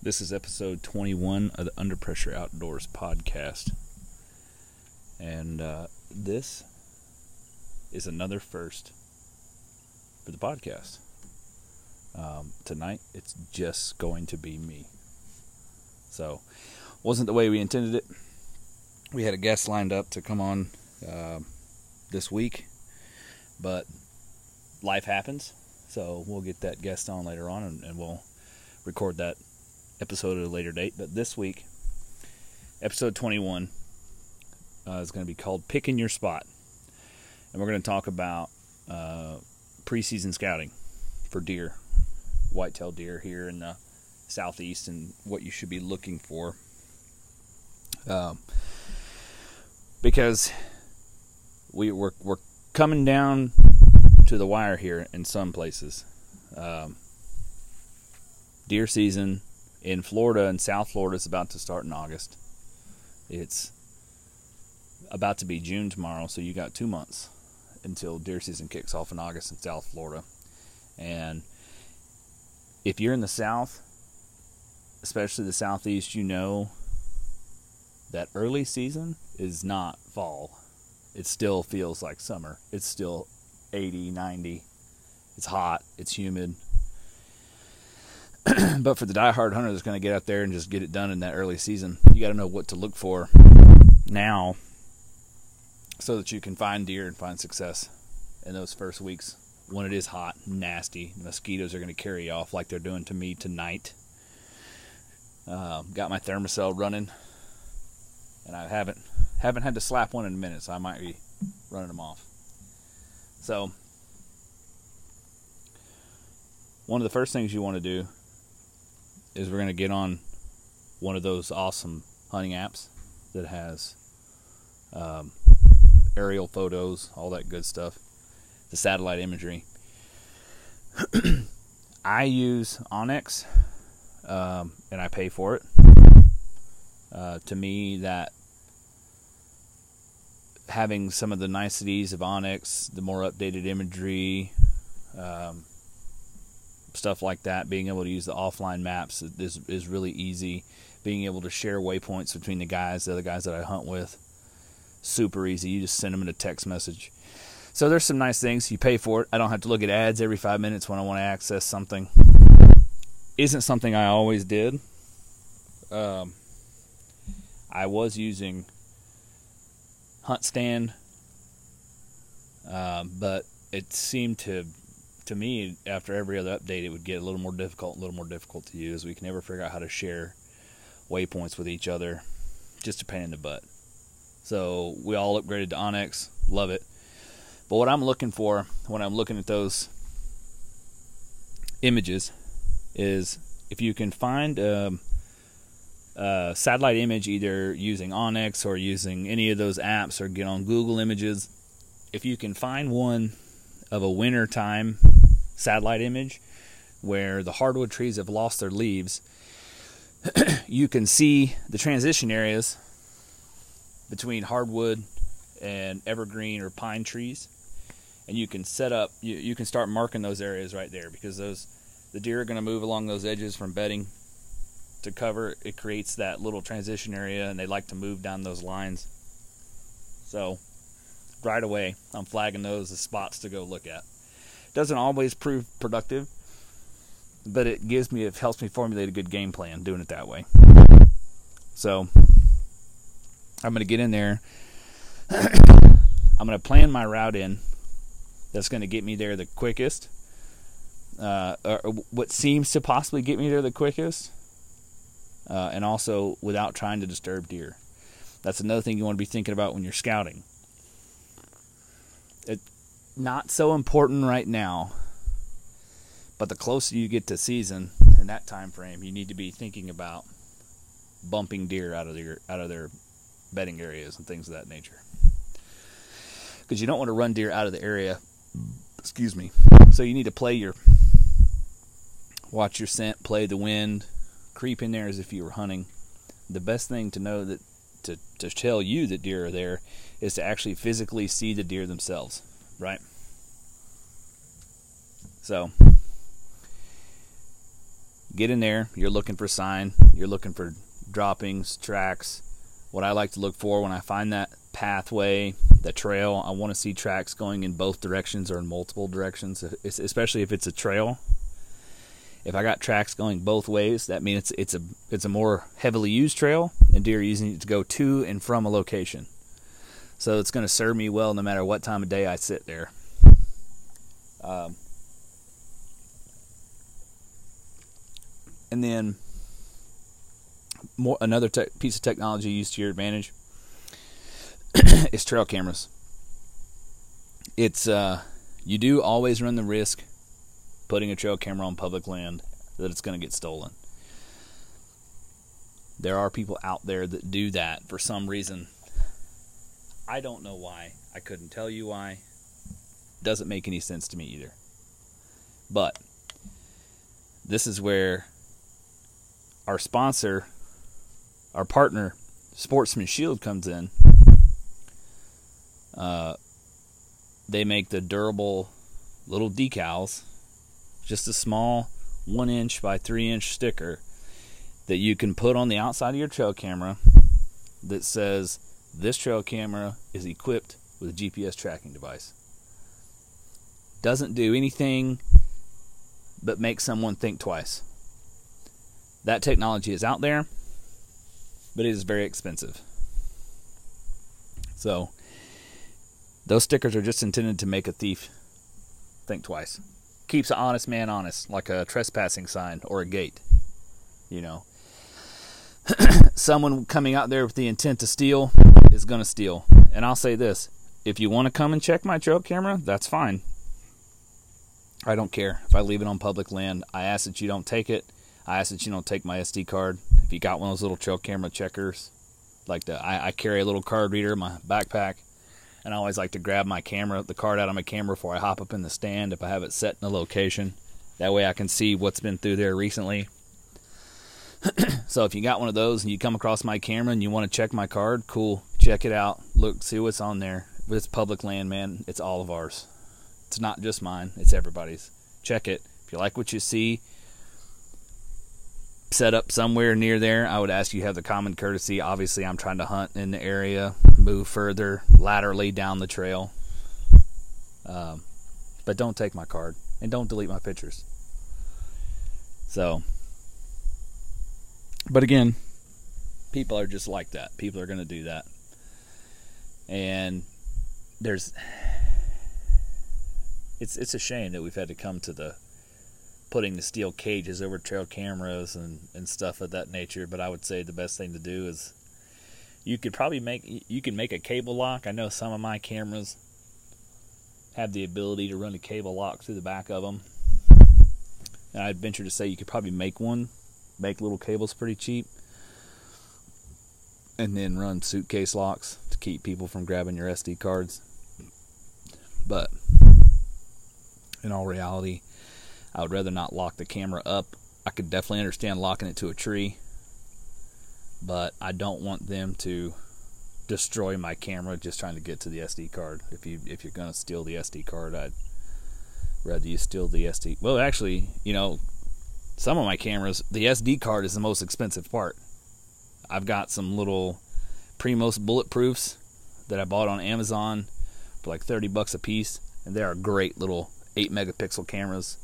This is episode 21 of the Under Pressure Outdoors podcast. And uh, this is another first for the podcast. Um, tonight, it's just going to be me. So, wasn't the way we intended it. We had a guest lined up to come on uh, this week, but life happens. So, we'll get that guest on later on and, and we'll record that episode at a later date. But this week, episode 21 uh, is going to be called Picking Your Spot. And we're going to talk about uh, preseason scouting for deer, whitetail deer here in the southeast, and what you should be looking for. Um, because we, we're, we're coming down to the wire here in some places. Um, deer season in Florida and South Florida is about to start in August. It's about to be June tomorrow, so you got two months until deer season kicks off in August in South Florida. And if you're in the South, especially the Southeast, you know that early season is not fall. It still feels like summer. It's still 80, 90. It's hot, it's humid, but for the die-hard hunter that's going to get out there and just get it done in that early season, you got to know what to look for now so that you can find deer and find success in those first weeks when it is hot, nasty. Mosquitoes are going to carry you off like they're doing to me tonight. Uh, got my Thermacell running, and I haven't haven't had to slap one in a minute, so I might be running them off. So, one of the first things you want to do is we're going to get on one of those awesome hunting apps that has um, aerial photos, all that good stuff, the satellite imagery. I use onX, um, and I pay for it. Uh, to me, that having some of the niceties of onX, the more updated imagery, um, stuff like that, being able to use the offline maps is, is really easy. Being able to share waypoints between the guys, the other guys that I hunt with, super easy. You just send them in a text message. So there's some nice things. You pay for it. I don't have to look at ads every five minutes when I want to access something. Isn't something I always did. Um, I was using HuntStand, um, but it seemed to to me, after every other update, it would get a little more difficult, a little more difficult to use. We can never figure out how to share waypoints with each other. Just a pain in the butt. So we all upgraded to onX. Love it. But what I'm looking for when I'm looking at those images is if you can find a, a satellite image either using onX or using any of those apps or get on Google Images, if you can find one of a winter time satellite image where the hardwood trees have lost their leaves, you can see the transition areas between hardwood and evergreen or pine trees. And you can set up, you, you can start marking those areas right there because those the deer are going to move along those edges from bedding to cover. It creates that little transition area, and they like to move down those lines. So, right away, I'm flagging those as spots to go look at. Doesn't always prove productive, but it gives me, it helps me formulate a good game plan doing it that way. So I'm going to get in there. I'm going to plan my route in that's going to get me there the quickest. Uh, or what seems to possibly get me there the quickest, uh, and also without trying to disturb deer. That's another thing you want to be thinking about when you're scouting not so important right now. But the closer you get to season in that time frame, you need to be thinking about bumping deer out of their out of their bedding areas and things of that nature. Because you don't want to run deer out of the area. Excuse me. So you need to play your watch your scent, play the wind, creep in there as if you were hunting. The best thing to know that to, to tell you that deer are there is to actually physically see the deer themselves right? So, get in there. You're looking for sign. You're looking for droppings, tracks. What I like to look for when I find that pathway, the trail, I want to see tracks going in both directions or in multiple directions, especially if it's a trail. If I got tracks going both ways, that means it's it's a it's a more heavily used trail, and deer using it to go to and from a location. So it's going to serve me well no matter what time of day I sit there. Um, and then more another te- piece of technology used to your advantage is trail cameras. It's uh, you do always run the risk putting a trail camera on public land that it's going to get stolen. There are people out there that do that for some reason. I don't know why. I couldn't tell you why. Doesn't make any sense to me either. But this is where our sponsor, our partner, Sportsman Shield, comes in. Uh, they make the durable little decals, just a small one inch by three inch sticker that you can put on the outside of your trail camera that says this trail camera is equipped with a GPS tracking device. Doesn't do anything but make someone think twice. That technology is out there, but it is very expensive. So, those stickers are just intended to make a thief think twice. Keeps an honest man honest, like a trespassing sign or a gate. You know, someone coming out there with the intent to steal is going to steal. And I'll say this if you want to come and check my trail camera, that's fine. I don't care. If I leave it on public land, I ask that you don't take it. I ask that you don't take my SD card. If you got one of those little trail camera checkers, like the I, I carry a little card reader in my backpack, and I always like to grab my camera, the card out of my camera before I hop up in the stand if I have it set in a location. That way I can see what's been through there recently. so if you got one of those and you come across my camera and you want to check my card, cool. Check it out. Look, see what's on there. It's public land, man. It's all of ours. It's not just mine. It's everybody's. Check it. If you like what you see, set up somewhere near there, I would ask you have the common courtesy. Obviously, I'm trying to hunt in the area, move further laterally down the trail. Um, but don't take my card and don't delete my pictures. So, but again, people are just like that. People are going to do that. And there's it's it's a shame that we've had to come to the putting the steel cages over trail cameras and, and stuff of that nature. But I would say the best thing to do is you could probably make you can make a cable lock. I know some of my cameras have the ability to run a cable lock through the back of them. And I'd venture to say you could probably make one, make little cables pretty cheap, and then run suitcase locks to keep people from grabbing your SD cards. But in all reality, I would rather not lock the camera up. I could definitely understand locking it to a tree, but I don't want them to destroy my camera just trying to get to the SD card. If you if you're gonna steal the SD card, I'd rather you steal the SD. Well, actually, you know, some of my cameras, the SD card is the most expensive part. I've got some little Primos bulletproofs that I bought on Amazon for like 30 bucks a piece, and they are great little 8 megapixel cameras.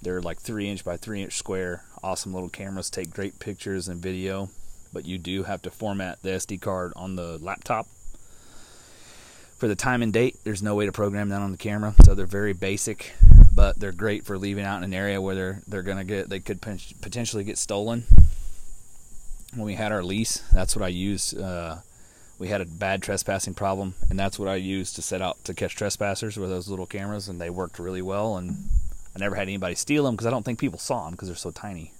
They're like three inch by three inch square. Awesome little cameras, take great pictures and video. But you do have to format the SD card on the laptop. For the time and date, there's no way to program that on the camera, so they're very basic, but they're great for leaving out in an area where they're they're gonna get they could potentially get stolen. When we had our lease, that's what I used. Uh, we had a bad trespassing problem, and that's what I used to set out to catch trespassers with those little cameras, and they worked really well. And I never had anybody steal them because I don't think people saw them because they're so tiny.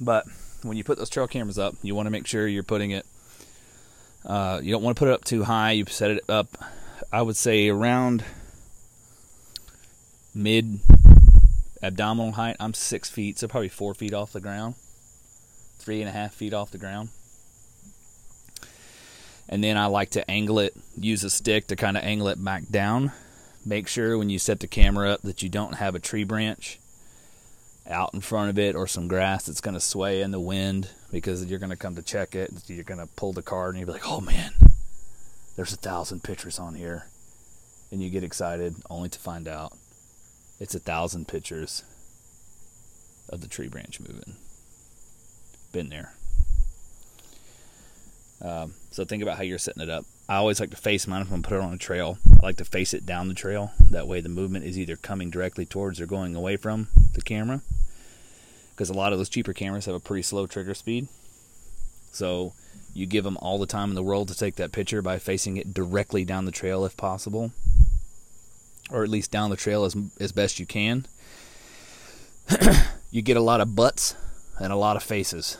But when you put those trail cameras up, you want to make sure you're putting it. Uh, you don't want to put it up too high. You set it up, I would say, around mid abdominal height. I'm six feet, so probably four feet off the ground, three and a half feet off the ground. And then I like to angle it, use a stick to kind of angle it back down make sure when you set the camera up that you don't have a tree branch out in front of it or some grass that's going to sway in the wind because you're going to come to check it. You're going to pull the card and you'll be like, oh man, there's a thousand pictures on here. And you get excited only to find out it's a thousand pictures of the tree branch moving. Been there. Um, so think about how you're setting it up. I always like to face mine if I'm put it on a trail. I like to face it down the trail. That way the movement is either coming directly towards or going away from the camera. Because a lot of those cheaper cameras have a pretty slow trigger speed. So you give them all the time in the world to take that picture by facing it directly down the trail if possible. Or at least down the trail as, as best you can. you get a lot of butts and a lot of faces.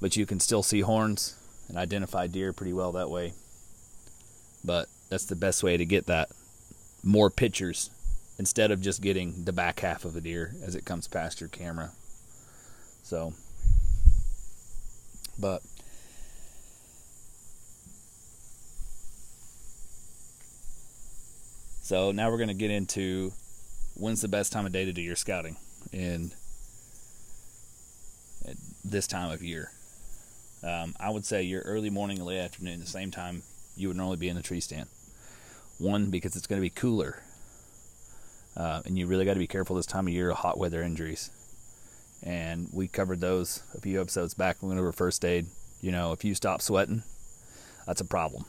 But you can still see horns and identify deer pretty well that way. But that's the best way to get that more pictures instead of just getting the back half of a deer as it comes past your camera. So, but so now we're going to get into when's the best time of day to do your scouting in this time of year. Um, I would say your early morning and late afternoon, the same time you would normally be in the tree stand. One, because it's going to be cooler. Uh, and you really got to be careful this time of year of hot weather injuries. And we covered those a few episodes back when we were first aid. You know, if you stop sweating, that's a problem.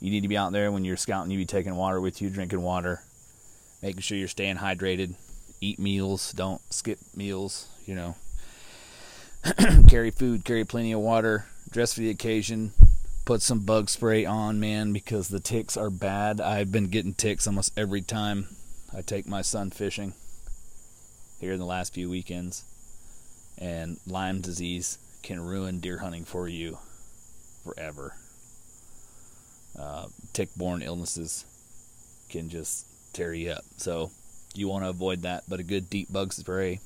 You need to be out there when you're scouting, you be taking water with you, drinking water, making sure you're staying hydrated, eat meals, don't skip meals, you know. carry food, carry plenty of water, dress for the occasion, put some bug spray on, man, because the ticks are bad. I've been getting ticks almost every time I take my son fishing here in the last few weekends. And Lyme disease can ruin deer hunting for you forever. Uh, tick borne illnesses can just tear you up. So you want to avoid that, but a good deep bug spray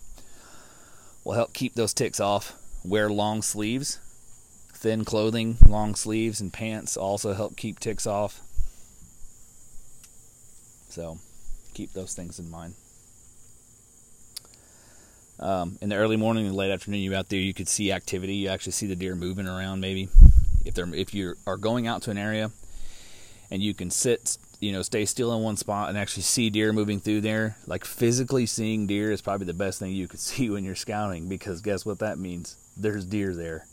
will help keep those ticks off. Wear long sleeves Thin clothing, long sleeves, and pants also help keep ticks off. So keep those things in mind. Um, in the early morning and late afternoon, you out there, you could see activity. You actually see the deer moving around. Maybe if they're if you are going out to an area and you can sit, you know, stay still in one spot and actually see deer moving through there. Like physically seeing deer is probably the best thing you could see when you're scouting because guess what that means? There's deer there.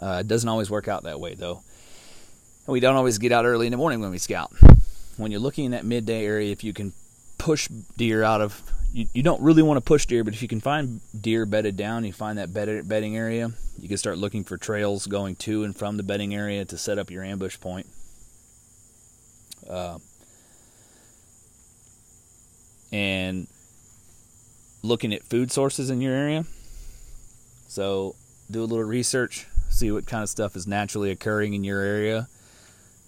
Uh, it doesn't always work out that way, though. And we don't always get out early in the morning when we scout. When you're looking in that midday area, if you can push deer out of, you, you don't really want to push deer, but if you can find deer bedded down, you find that bedded, bedding area, you can start looking for trails going to and from the bedding area to set up your ambush point. Uh, and looking at food sources in your area. So do a little research see what kind of stuff is naturally occurring in your area.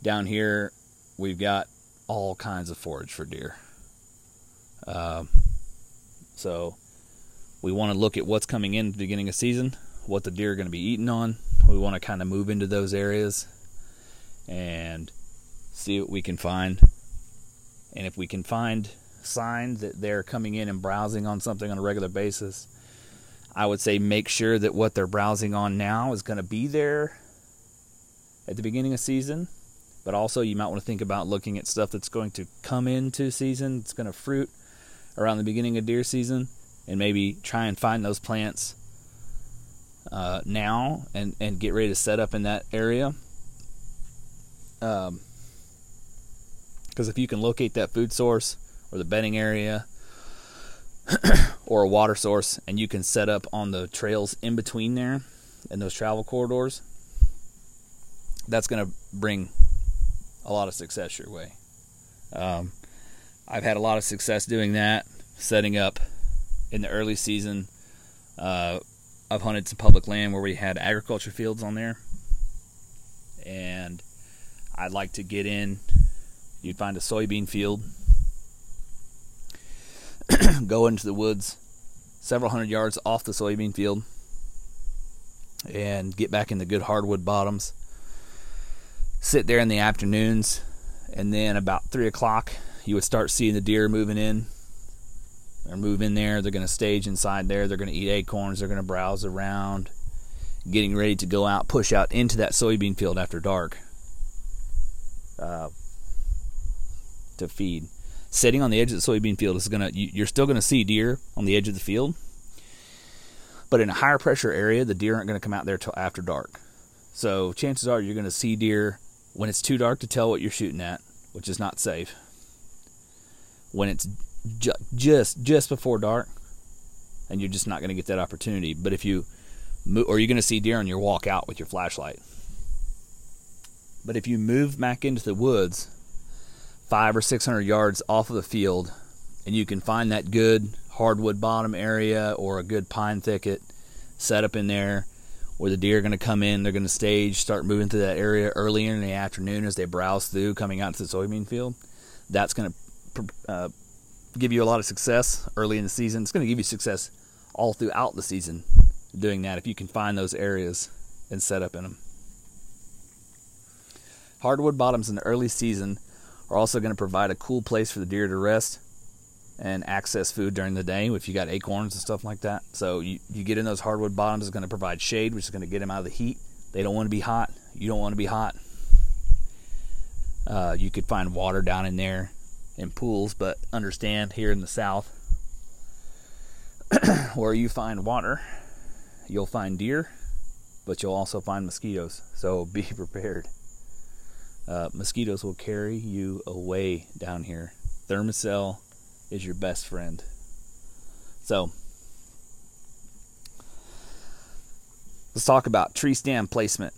Down here, we've got all kinds of forage for deer. Um, so we want to look at what's coming in at the beginning of season, what the deer are going to be eating on. We want to kind of move into those areas and see what we can find. And if we can find signs that they're coming in and browsing on something on a regular basis, I would say make sure that what they're browsing on now is going to be there at the beginning of season. But also, you might want to think about looking at stuff that's going to come into season, it's going to fruit around the beginning of deer season, and maybe try and find those plants uh, now and, and get ready to set up in that area. Because if you can locate that food source or the bedding area or a water source, and you can set up on the trails in between there and those travel corridors, that's going to bring a lot of success your way. Um, I've had a lot of success doing that, setting up in the early season. Uh, I've hunted some public land where we had agriculture fields on there, and I'd like to get in. You'd find a soybean field go into the woods several hundred yards off the soybean field and get back in the good hardwood bottoms. Sit there in the afternoons, and then about three o'clock, you would start seeing the deer moving in. They're moving there. They're going to stage inside there. They're going to eat acorns. They're going to browse around, getting ready to go out, push out into that soybean field after dark uh, to feed. Sitting on the edge of the soybean field is to, you're still to see deer on the edge of the field. But in a higher pressure area, the deer aren't to come out there till after dark. So chances are you're to see deer when it's too dark to tell what you're shooting at, which is not safe. When it's ju- just just before dark, and you're just not going to get that opportunity. But if you move, or you're going to see deer on your walk out with your flashlight. But if you move back into the woods, five or six hundred yards off of the field, and you can find that good hardwood bottom area or a good pine thicket set up in there where the deer are going to come in, they're going to stage, start moving through that area early in the afternoon as they browse through, coming out to the soybean field. That's going to uh, give you a lot of success early in the season. It's going to give you success all throughout the season doing that if you can find those areas and set up in them. Hardwood bottoms in the early season are also going to provide a cool place for the deer to rest and access food during the day if you got acorns and stuff like that. So you, you get in those hardwood bottoms, it's going to provide shade, which is going to get them out of the heat. They don't want to be hot. You don't want to be hot. Uh, you could find water down in there in pools, but understand here in the south, where you find water, you'll find deer, but you'll also find mosquitoes. So be prepared. Uh, mosquitoes will carry you away down here. Thermacell is your best friend. So, let's talk about tree stand placement.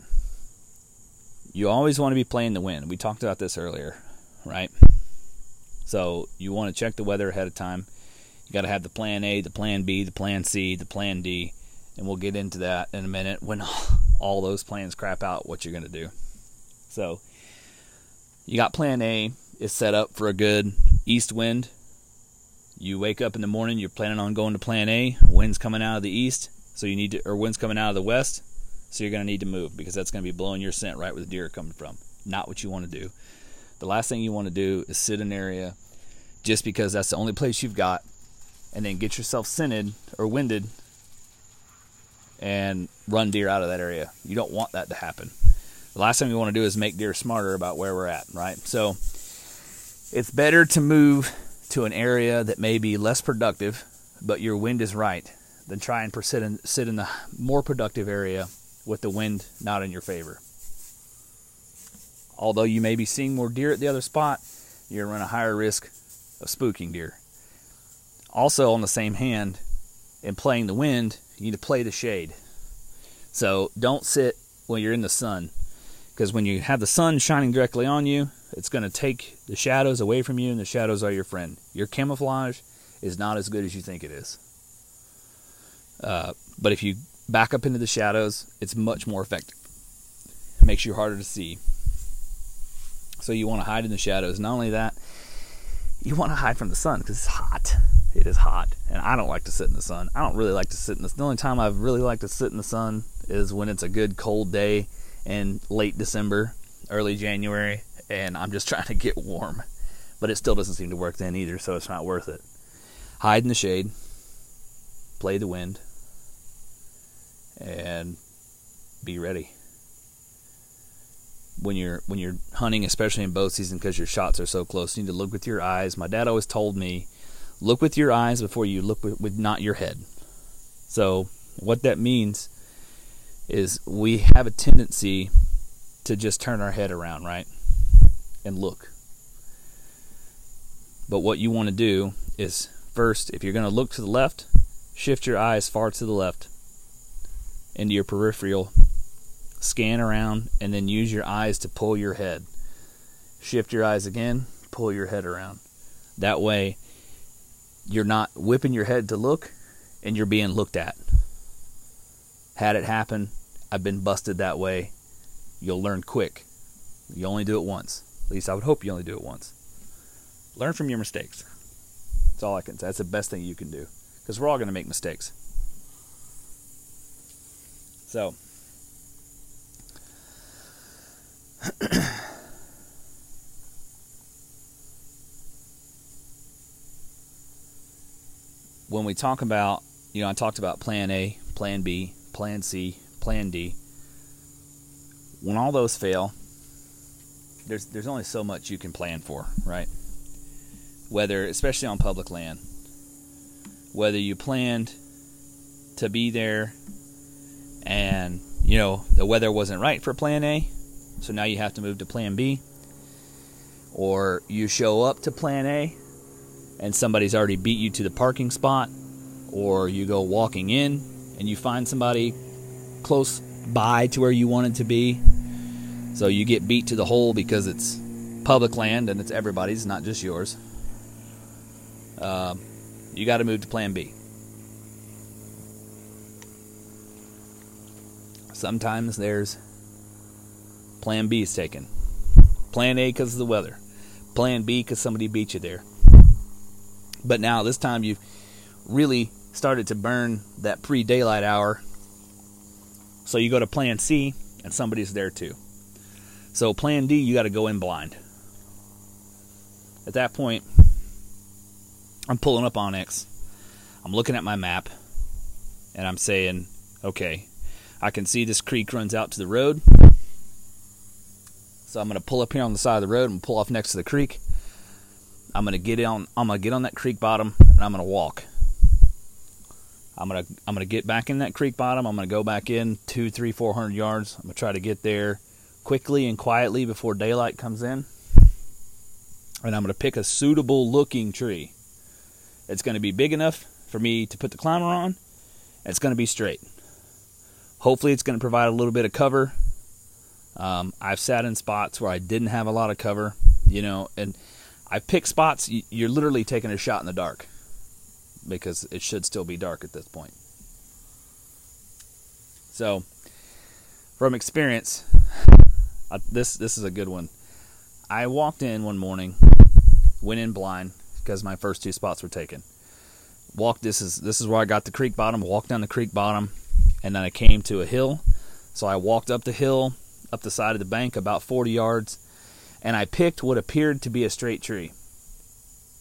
You always want to be playing the wind. We talked about this earlier, right? So, you want to check the weather ahead of time. You got to have the plan A, the plan B, the plan C, the plan D, and we'll get into that in a minute when all those plans crap out what you're going to do. So, you got plan A is set up for a good east wind you wake up in the morning, you're planning on going to plan A, wind's coming out of the east, so you need to, or wind's coming out of the west, so you're going to need to move because that's going to be blowing your scent right where the deer are coming from. Not what you want to do. The last thing you want to do is sit in an area just because that's the only place you've got, and then get yourself scented or winded and run deer out of that area. You don't want that to happen. The last thing we want to do is make deer smarter about where we're at, right? So it's better to move to an area that may be less productive, but your wind is right, than try and sit in, sit in the more productive area with the wind not in your favor. Although you may be seeing more deer at the other spot, you're run a higher risk of spooking deer. Also, on the same hand, in playing the wind, you need to play the shade. So don't sit when you're in the sun, because when you have the sun shining directly on you, it's going to take the shadows away from you, and the shadows are your friend. Your camouflage is not as good as you think it is. Uh, but if you back up into the shadows, it's much more effective. It makes you harder to see. So you want to hide in the shadows. Not only that, you want to hide from the sun because it's hot. It is hot, and I don't like to sit in the sun. I don't really like to sit in the. Sun. The only time I've really liked to sit in the sun is when it's a good cold day in late December, early January, and I'm just trying to get warm. But it still doesn't seem to work then either, so it's not worth it. Hide in the shade, play the wind, and be ready. When you're when you're hunting, especially in bow season, because your shots are so close, you need to look with your eyes. My dad always told me, look with your eyes before you look with, with not your head. So what that means is we have a tendency to just turn our head around, right? and look. But what you want to do is first, if you're going to look to the left, shift your eyes far to the left into your peripheral, scan around, and then use your eyes to pull your head. Shift your eyes again, pull your head around. That way, you're not whipping your head to look and you're being looked at. Had it happen, I've been busted that way. You'll learn quick. You only do it once. At least I would hope you only do it once. Learn from your mistakes. That's all I can say. That's the best thing you can do because we're all going to make mistakes. So, when we talk about, you know, I talked about plan A, plan B, plan C, plan D. When all those fail, there's there's only so much you can plan for, right? Whether especially on public land, whether you planned to be there and you know the weather wasn't right for plan A, so now you have to move to plan B, or you show up to plan A and somebody's already beat you to the parking spot, or you go walking in and you find somebody close by to where you wanted to be. So you get beat to the hole because it's public land and it's everybody's, not just yours. Uh, you got to move to Plan B. Sometimes there's Plan B is taken. Plan A because of the weather. Plan B because somebody beat you there. But now this time you've really started to burn that pre-daylight hour. So you go to Plan C and somebody's there too. So Plan D you got to go in blind. At that point, I'm pulling up onX. I'm looking at my map and I'm saying, okay, I can see this creek runs out to the road. So I'm going to pull up here on the side of the road and pull off next to the creek. I'm gonna get on. I'm gonna get on that creek bottom and I'm gonna walk. I'm gonna I'm gonna get back in that creek bottom. I'm gonna go back in two, three, four hundred yards. I'm gonna try to get there quickly and quietly before daylight comes in. And I'm gonna pick a suitable looking tree. It's gonna be big enough for me to put the climber on. It's gonna be straight. Hopefully, it's gonna provide a little bit of cover. Um, I've sat in spots where I didn't have a lot of cover, you know, and I pick spots. You're literally taking a shot in the dark because it should still be dark at this point. So, from experience, uh, this this is a good one. I walked in one morning, went in blind because my first two spots were taken. Walked this is this is where I got the creek bottom. Walked down the creek bottom, and then I came to a hill. So I walked up the hill, up the side of the bank about 40 yards, and I picked what appeared to be a straight tree.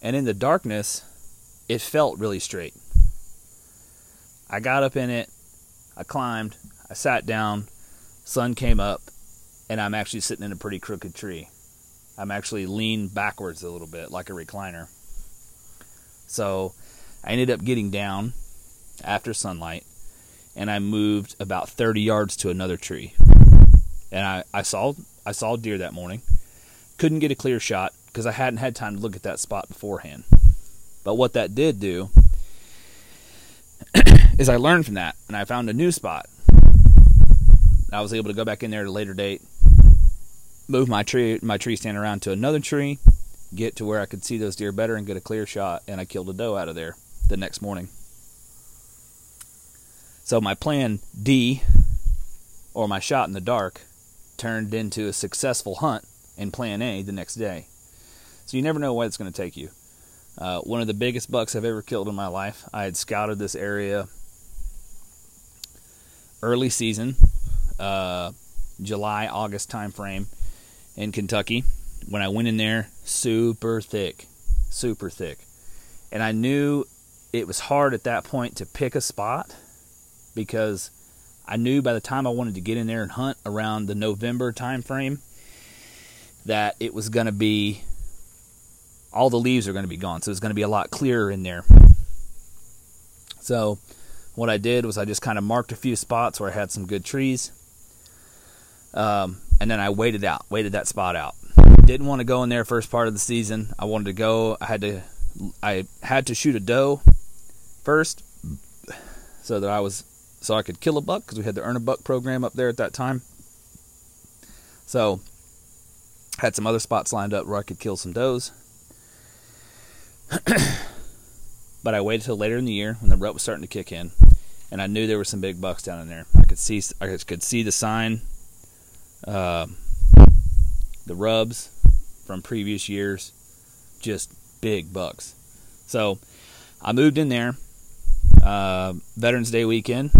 And in the darkness, it felt really straight. I got up in it, I climbed, I sat down, sun came up, and I'm actually sitting in a pretty crooked tree. I'm actually leaned backwards a little bit like a recliner. So I ended up getting down after sunlight and I moved about 30 yards to another tree. And I, I saw I saw deer that morning. Couldn't get a clear shot because I hadn't had time to look at that spot beforehand. But what that did do is I learned from that and I found a new spot. I was able to go back in there at a later date, move my tree my tree stand around to another tree, get to where I could see those deer better and get a clear shot, and I killed a doe out of there the next morning. So my plan D, or my shot in the dark, turned into a successful hunt and plan A the next day. So you never know where it's going to take you. Uh, one of the biggest bucks I've ever killed in my life. I had scouted this area early season, uh, July August time frame in Kentucky. When I went in there, super thick, super thick, and I knew it was hard at that point to pick a spot because I knew by the time I wanted to get in there and hunt around the November time frame that it was going to be all the leaves are going to be gone, so it's going to be a lot clearer in there. So, what I did was I just kind of marked a few spots where I had some good trees, um, and then I waited out, waited that spot out. Didn't want to go in there first part of the season. I wanted to go. I had to, I had to shoot a doe first, so that I was, so I could kill a buck because we had the earn a buck program up there at that time. So had some other spots lined up where I could kill some does. but I waited till later in the year when the rut was starting to kick in, and I knew there were some big bucks down in there. I could see I could see the sign, uh, the rubs from previous years, just big bucks. So I moved in there. Uh, Veterans Day weekend,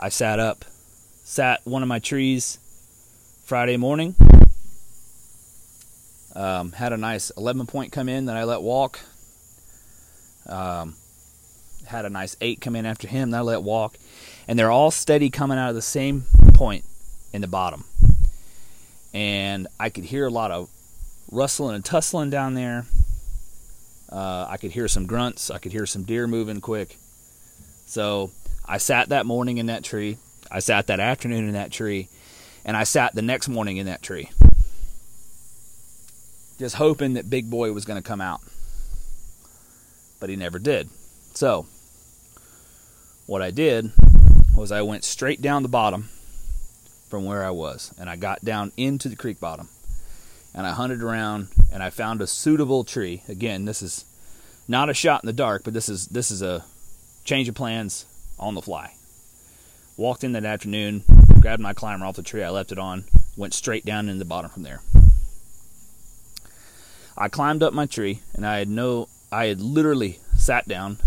I sat up, sat one of my trees Friday morning um, had a nice 11 point come in that I let walk. Um, had a nice eight come in after him. That I let walk, and they're all steady coming out of the same point in the bottom. And I could hear a lot of rustling and tussling down there. Uh, I could hear some grunts. I could hear some deer moving quick. So I sat that morning in that tree. I sat that afternoon in that tree. And I sat the next morning in that tree. Just hoping that Big Boy was going to come out. But he never did. So, what I did was I went straight down the bottom from where I was. And I got down into the creek bottom. And I hunted around and I found a suitable tree. Again, this is not a shot in the dark, but this is this is a change of plans on the fly. Walked in that afternoon, grabbed my climber off the tree I left it on, went straight down in the bottom from there. I climbed up my tree and I had no I had literally sat down,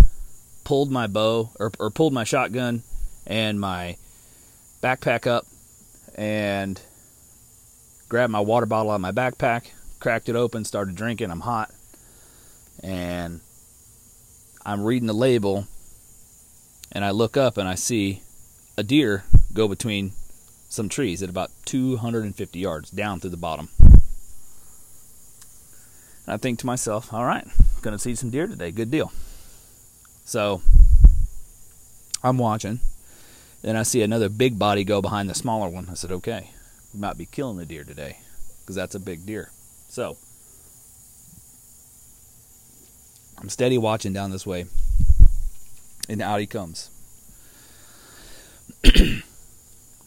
pulled my bow or, or pulled my shotgun and my backpack up and grabbed my water bottle out of my backpack, cracked it open, started drinking. I'm hot. And I'm reading the label and I look up and I see a deer go between some trees at about 250 yards down through the bottom. And I think to myself, all right, I'm going to see some deer today. Good deal. So I'm watching. Then I see another big body go behind the smaller one. I said, okay, we might be killing the deer today because that's a big deer. So I'm steady watching down this way and out he comes.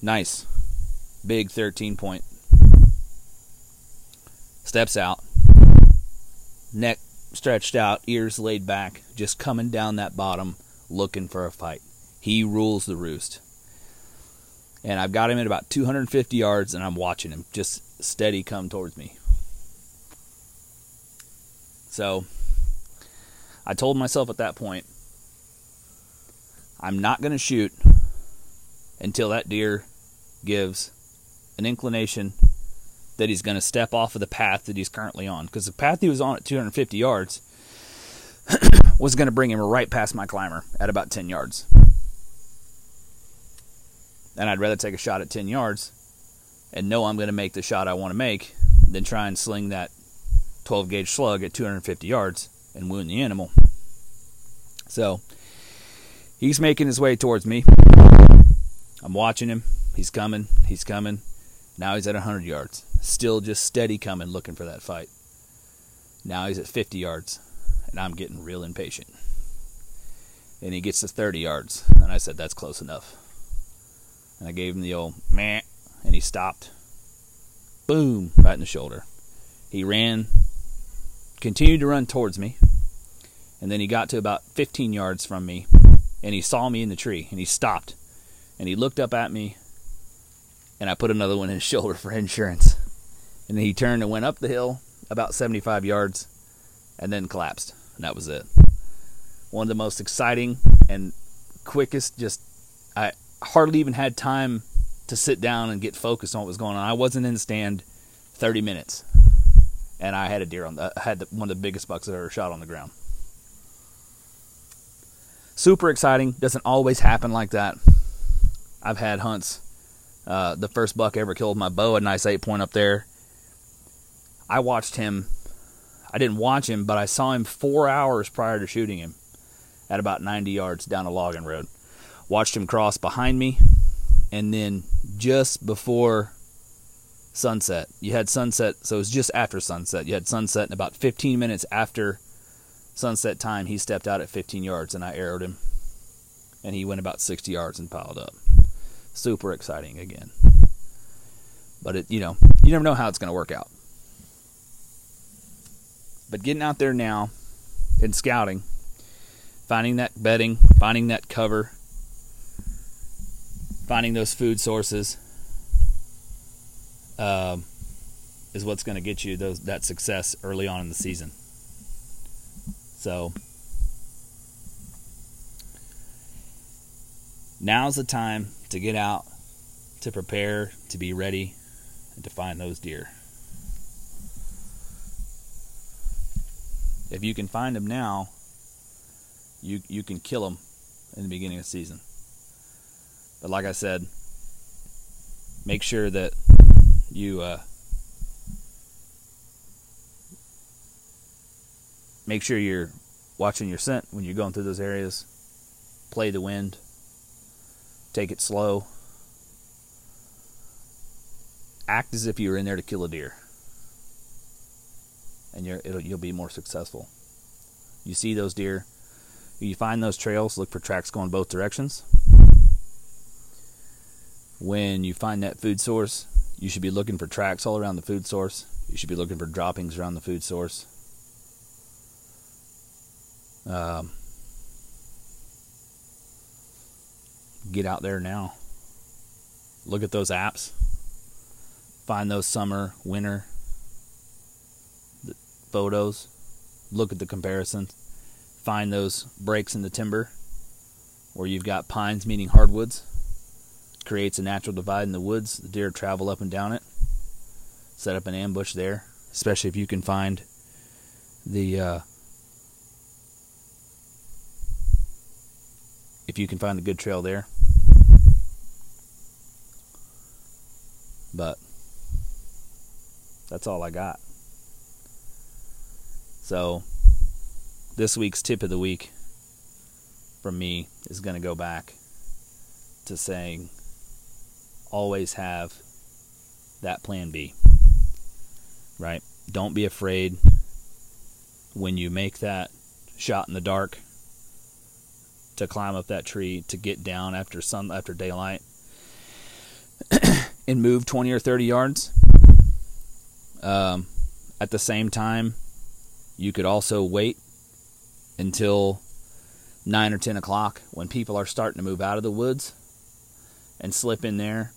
nice. Big 13 point. Steps out. Neck stretched out, ears laid back, just coming down that bottom looking for a fight. He rules the roost. And I've got him at about 250 yards and I'm watching him just steady come towards me. So I told myself at that point, I'm not going to shoot until that deer gives an inclination that he's going to step off of the path that he's currently on. Because the path he was on at 250 yards was going to bring him right past my climber at about 10 yards. And I'd rather take a shot at 10 yards and know I'm going to make the shot I want to make than try and sling that 12 gauge slug at 250 yards and wound the animal. So he's making his way towards me. I'm watching him. He's coming. He's coming. Now he's at 100 yards. Still just steady coming, looking for that fight. Now he's at 50 yards, and I'm getting real impatient. And he gets to 30 yards, and I said, That's close enough. And I gave him the old meh, and he stopped. Boom, right in the shoulder. He ran, continued to run towards me, and then he got to about 15 yards from me, and he saw me in the tree, and he stopped, and he looked up at me, and I put another one in his shoulder for insurance. And he turned and went up the hill about 75 yards, and then collapsed, and that was it. One of the most exciting and quickest, just I hardly even had time to sit down and get focused on what was going on. I wasn't in the stand 30 minutes, and I had a deer on the had the, one of the biggest bucks I've ever shot on the ground super exciting. Doesn't always happen like that. I've had hunts. Uh, the first buck I ever killed my bow, a nice eight point up there. I watched him. I didn't watch him, but I saw him four hours prior to shooting him at about 90 yards down a logging road. Watched him cross behind me, and then just before sunset, you had sunset, so it was just after sunset. You had sunset, and about 15 minutes after sunset time, he stepped out at 15 yards and I arrowed him. And he went about 60 yards and piled up. Super exciting again. But it, you know, you never know how it's going to work out. But getting out there now and scouting, finding that bedding, finding that cover, finding those food sources, um, is what's going to get you those that success early on in the season. So now's the time to get out, to prepare, to be ready, and to find those deer. If you can find them now, you you can kill them in the beginning of the season. But like I said, make sure that you uh, make sure you're watching your scent when you're going through those areas. Play the wind. Take it slow. Act as if you were in there to kill a deer, and you'll be more successful. You see those deer, you find those trails. Look for tracks going both directions. When you find that food source, you should be looking for tracks all around the food source. You should be looking for droppings around the food source. Um, get out there now. Look at those apps. Find those summer, winter photos. Look at the comparisons. Find those breaks in the timber where you've got pines meeting hardwoods. Creates a natural divide in the woods. The deer travel up and down it. Set up an ambush there, especially if you can find the uh, if you can find a good trail there. But that's all I got. So, this week's tip of the week from me is going to go back to saying always have that plan B. Right? Don't be afraid when you make that shot in the dark to climb up that tree to get down after sun after daylight and move 20 or 30 yards. Um, at the same time, you could also wait until 9 or 10 o'clock when people are starting to move out of the woods and slip in there.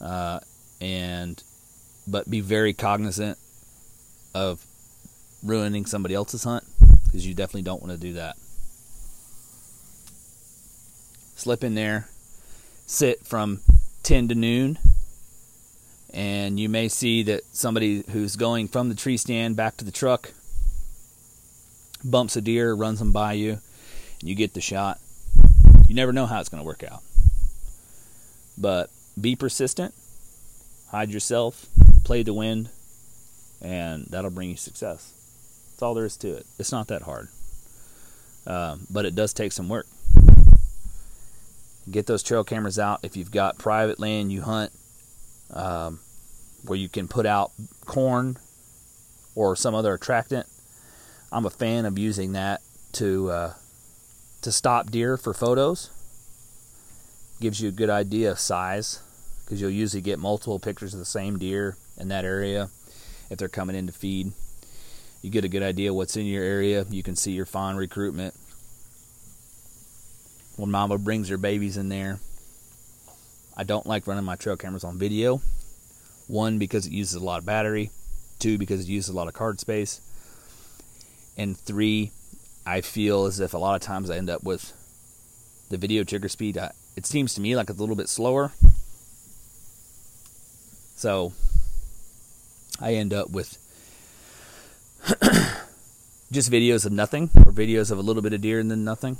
Uh, and but be very cognizant of ruining somebody else's hunt because you definitely don't want to do that slip in there, sit from 10 to noon, and you may see that somebody who's going from the tree stand back to the truck bumps a deer, runs them by you, and you get the shot. You never know how it's going to work out. But be persistent, hide yourself, play the wind, and that'll bring you success. That's all there is to it. It's not that hard. Um, but it does take some work. Get those trail cameras out. If you've got private land you hunt, um, where you can put out corn or some other attractant, I'm a fan of using that to uh, to stop deer for photos. Gives you a good idea of size because you'll usually get multiple pictures of the same deer in that area if they're coming in to feed. You get a good idea what's in your area. You can see your fawn recruitment when mama brings her babies in there. I don't like running my trail cameras on video. One, because it uses a lot of battery. Two, because it uses a lot of card space. And three, I feel as if a lot of times I end up with the video trigger speed. I, it seems to me like it's a little bit slower. So I end up with just videos of nothing or videos of a little bit of deer and then nothing.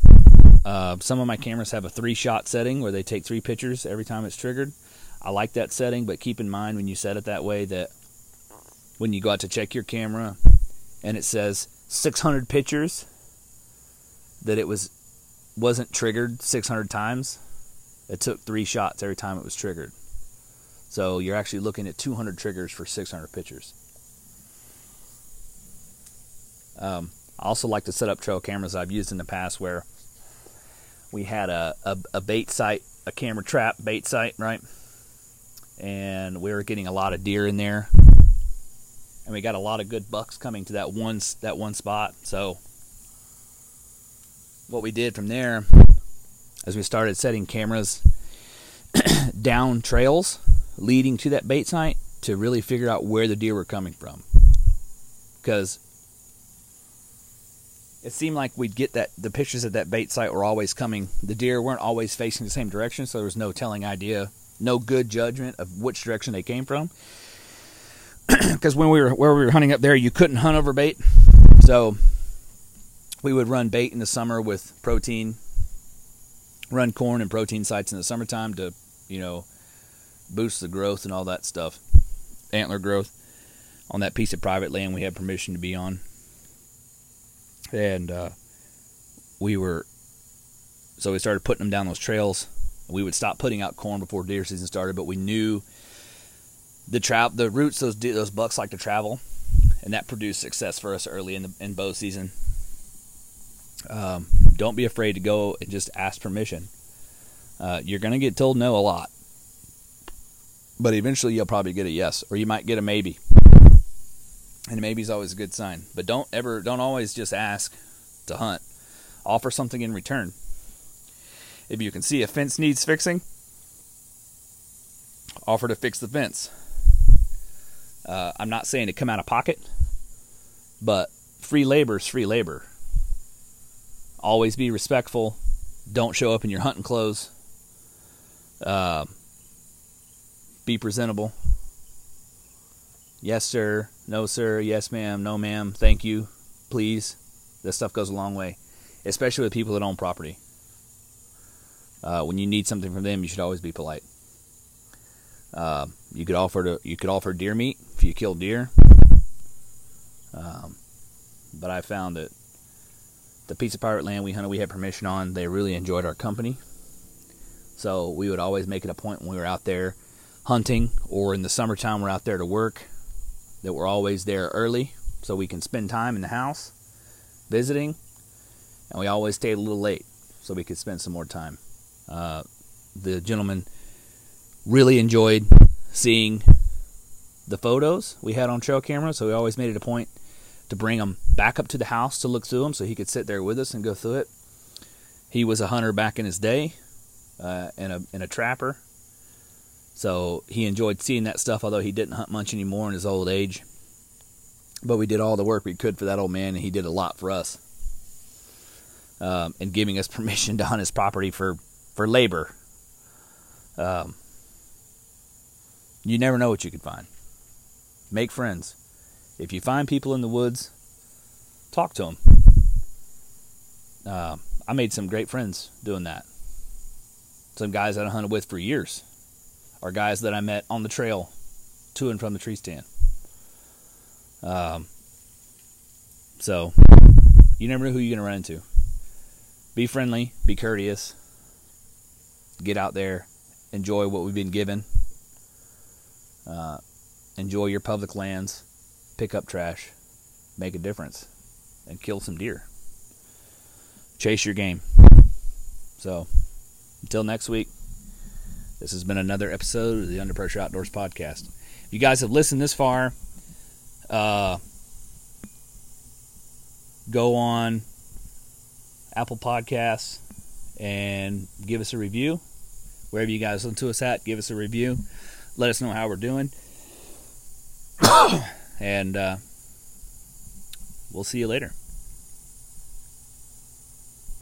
Uh, some of my cameras have a three shot setting where they take three pictures every time it's triggered. I like that setting, but keep in mind when you set it that way that when you go out to check your camera and it says 600 pictures, that it was wasn't triggered 600 times. It took three shots every time it was triggered. So you're actually looking at 200 triggers for 600 pictures. Um, I also like to set up trail cameras I've used in the past where we had a, a, a bait site, a camera trap bait site, right? And we were getting a lot of deer in there, and we got a lot of good bucks coming to that one that one spot. So what we did from there, as we started setting cameras down trails leading to that bait site to really figure out where the deer were coming from, because it seemed like we'd get that the pictures of that bait site were always coming. The deer weren't always facing the same direction, so there was no telling idea, no good judgment of which direction they came from. Because when we were where we were hunting up there, you couldn't hunt over bait. So we would run bait in the summer with protein, run corn and protein sites in the summertime to, you know, boost the growth and all that stuff, antler growth on that piece of private land we had permission to be on. And uh, we were, so we started putting them down those trails. We would stop putting out corn before deer season started, but we knew the trap, the routes those those bucks like to travel, and that produced success for us early in the in bow season. Um, don't be afraid to go and just ask permission. Uh, you're going to get told no a lot, but eventually you'll probably get a yes, or you might get a maybe. And maybe is always a good sign. But don't ever, don't always just ask to hunt. Offer something in return. If you can see a fence needs fixing, offer to fix the fence. Uh, I'm not saying to come out of pocket, but free labor is free labor. Always be respectful. Don't show up in your hunting clothes. Uh, be presentable. Yes, sir. No, sir. Yes, ma'am. No, ma'am. Thank you. Please. This stuff goes a long way, especially with people that own property. Uh, when you need something from them, you should always be polite. Uh, you could offer to you could offer deer meat if you kill deer. Um, but I found that the piece of private land we hunted, we had permission on. They really enjoyed our company, so we would always make it a point when we were out there hunting or in the summertime we're out there to work that we're always there early so we can spend time in the house visiting, and we always stayed a little late so we could spend some more time. Uh, the gentleman really enjoyed seeing the photos we had on trail camera, so we always made it a point to bring them back up to the house to look through them so he could sit there with us and go through it. He was a hunter back in his day uh, and, a, and a trapper, so he enjoyed seeing that stuff, although he didn't hunt much anymore in his old age. But we did all the work we could for that old man, and he did a lot for us. Um, and giving us permission to hunt his property for, for labor. Um, you never know what you could find. Make friends. If you find people in the woods, talk to them. Uh, I made some great friends doing that. Some guys that I hunted with for years are guys that I met on the trail to and from the tree stand. Um, so, you never know who you're going to run into. Be friendly, be courteous, get out there, enjoy what we've been given uh, enjoy your public lands, pick up trash, make a difference, and kill some deer. Chase your game. So, until next week, this has been another episode of the Under Pressure Outdoors podcast. If you guys have listened this far, uh, go on Apple Podcasts and give us a review. Wherever you guys listen to us at, give us a review. Let us know how we're doing. and uh, we'll see you later.